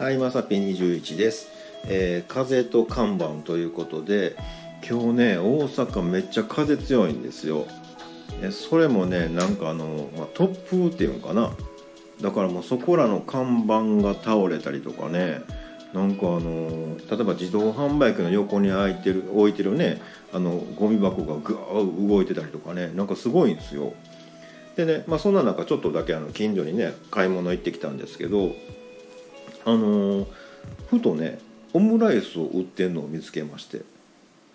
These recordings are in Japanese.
はい、まさぴ21です、えー風と看板ということで今日ね大阪めっちゃ風強いんですよ。えそれもねなんかあの、まあ、突風っていうのかな。だからもうそこらの看板が倒れたりとかね。なんかあの例えば自動販売機の横に開いてる置いてるねあのゴミ箱がぐわー動いてたりとかね。なんかすごいんですよ。でね、まあ、そんな中ちょっとだけあの近所にね買い物行ってきたんですけどあのーふとねオムライスを売ってんのを見つけまして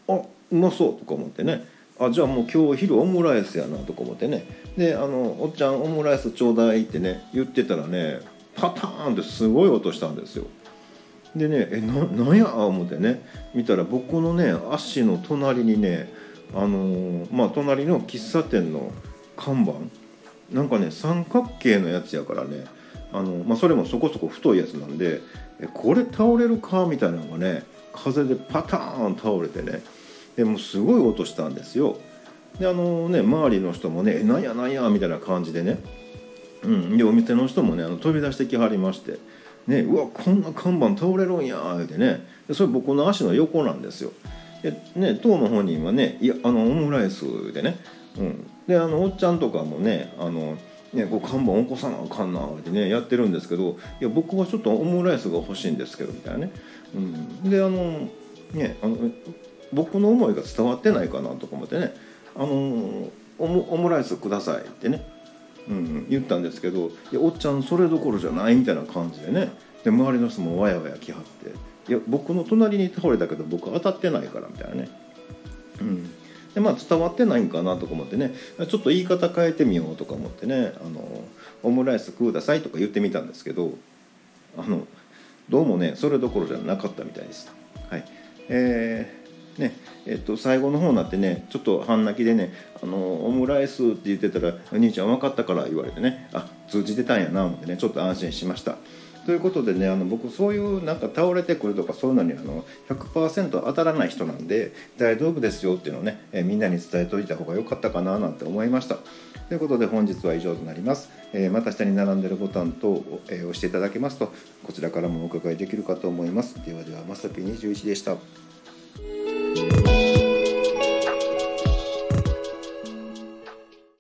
あうまそうとか思ってね。あじゃあもう今日昼オムライスやなとか思ってね。であの「おっちゃんオムライスちょうだい」ってね言ってたらねパターンってすごい音したんですよ。でねえななんや？思ってね。見たら僕のね足の隣にねあのーまあ隣の喫茶店の看板。なんかね三角形のやつやからねあの、まあ、それもそこそこ太いやつなんでえこれ倒れるかみたいなのがね風でパターン倒れてねでもすごい音したんですよ。であのね周りの人もね「えなんやなんや」みたいな感じでね、うん、でお店の人もねあの飛び出してきはりまして「ね、うわこんな看板倒れるんや」言うてね。それ僕の足の横なんですよ。でね当の本人はね「いやあのオムライス」でね、うん、であのおっちゃんとかもねあのね、こう看板を起こさなあかんなってねやってるんですけどいや僕はちょっとオムライスが欲しいんですけどみたいなね、うん、であのねあの僕の思いが伝わってないかなとか思ってね「あのオムオムライスください」ってね、うん、言ったんですけど「いやおっちゃんそれどころじゃない」みたいな感じでねで周りの人もわやわや来はって「いや僕の隣に倒れたけど僕当たってないから」みたいなね。うん。でまあ、伝わってないんかなとか思ってねちょっと言い方変えてみようとか思ってね「あのオムライスください」とか言ってみたんですけどあのどうもねそれどころじゃなかったみたいです。はいえーねえっと、最後の方になってねちょっと半泣きでね「あのオムライス」って言ってたら「お兄ちゃん分かったから」言われてねあ通じてたんやな思ってねちょっと安心しました。ということでねあの僕そういうなんか倒れてくるとかそういうのにあの100%当たらない人なんで大丈夫ですよっていうのをね、えみんなに伝えておいた方が良かったかななんて思いました。ということで本日は以上となります、えーまた下に並んでるボタン等を、えー押していただけますとこちらからもお伺いできるかと思います。ではではまさぴ21でした。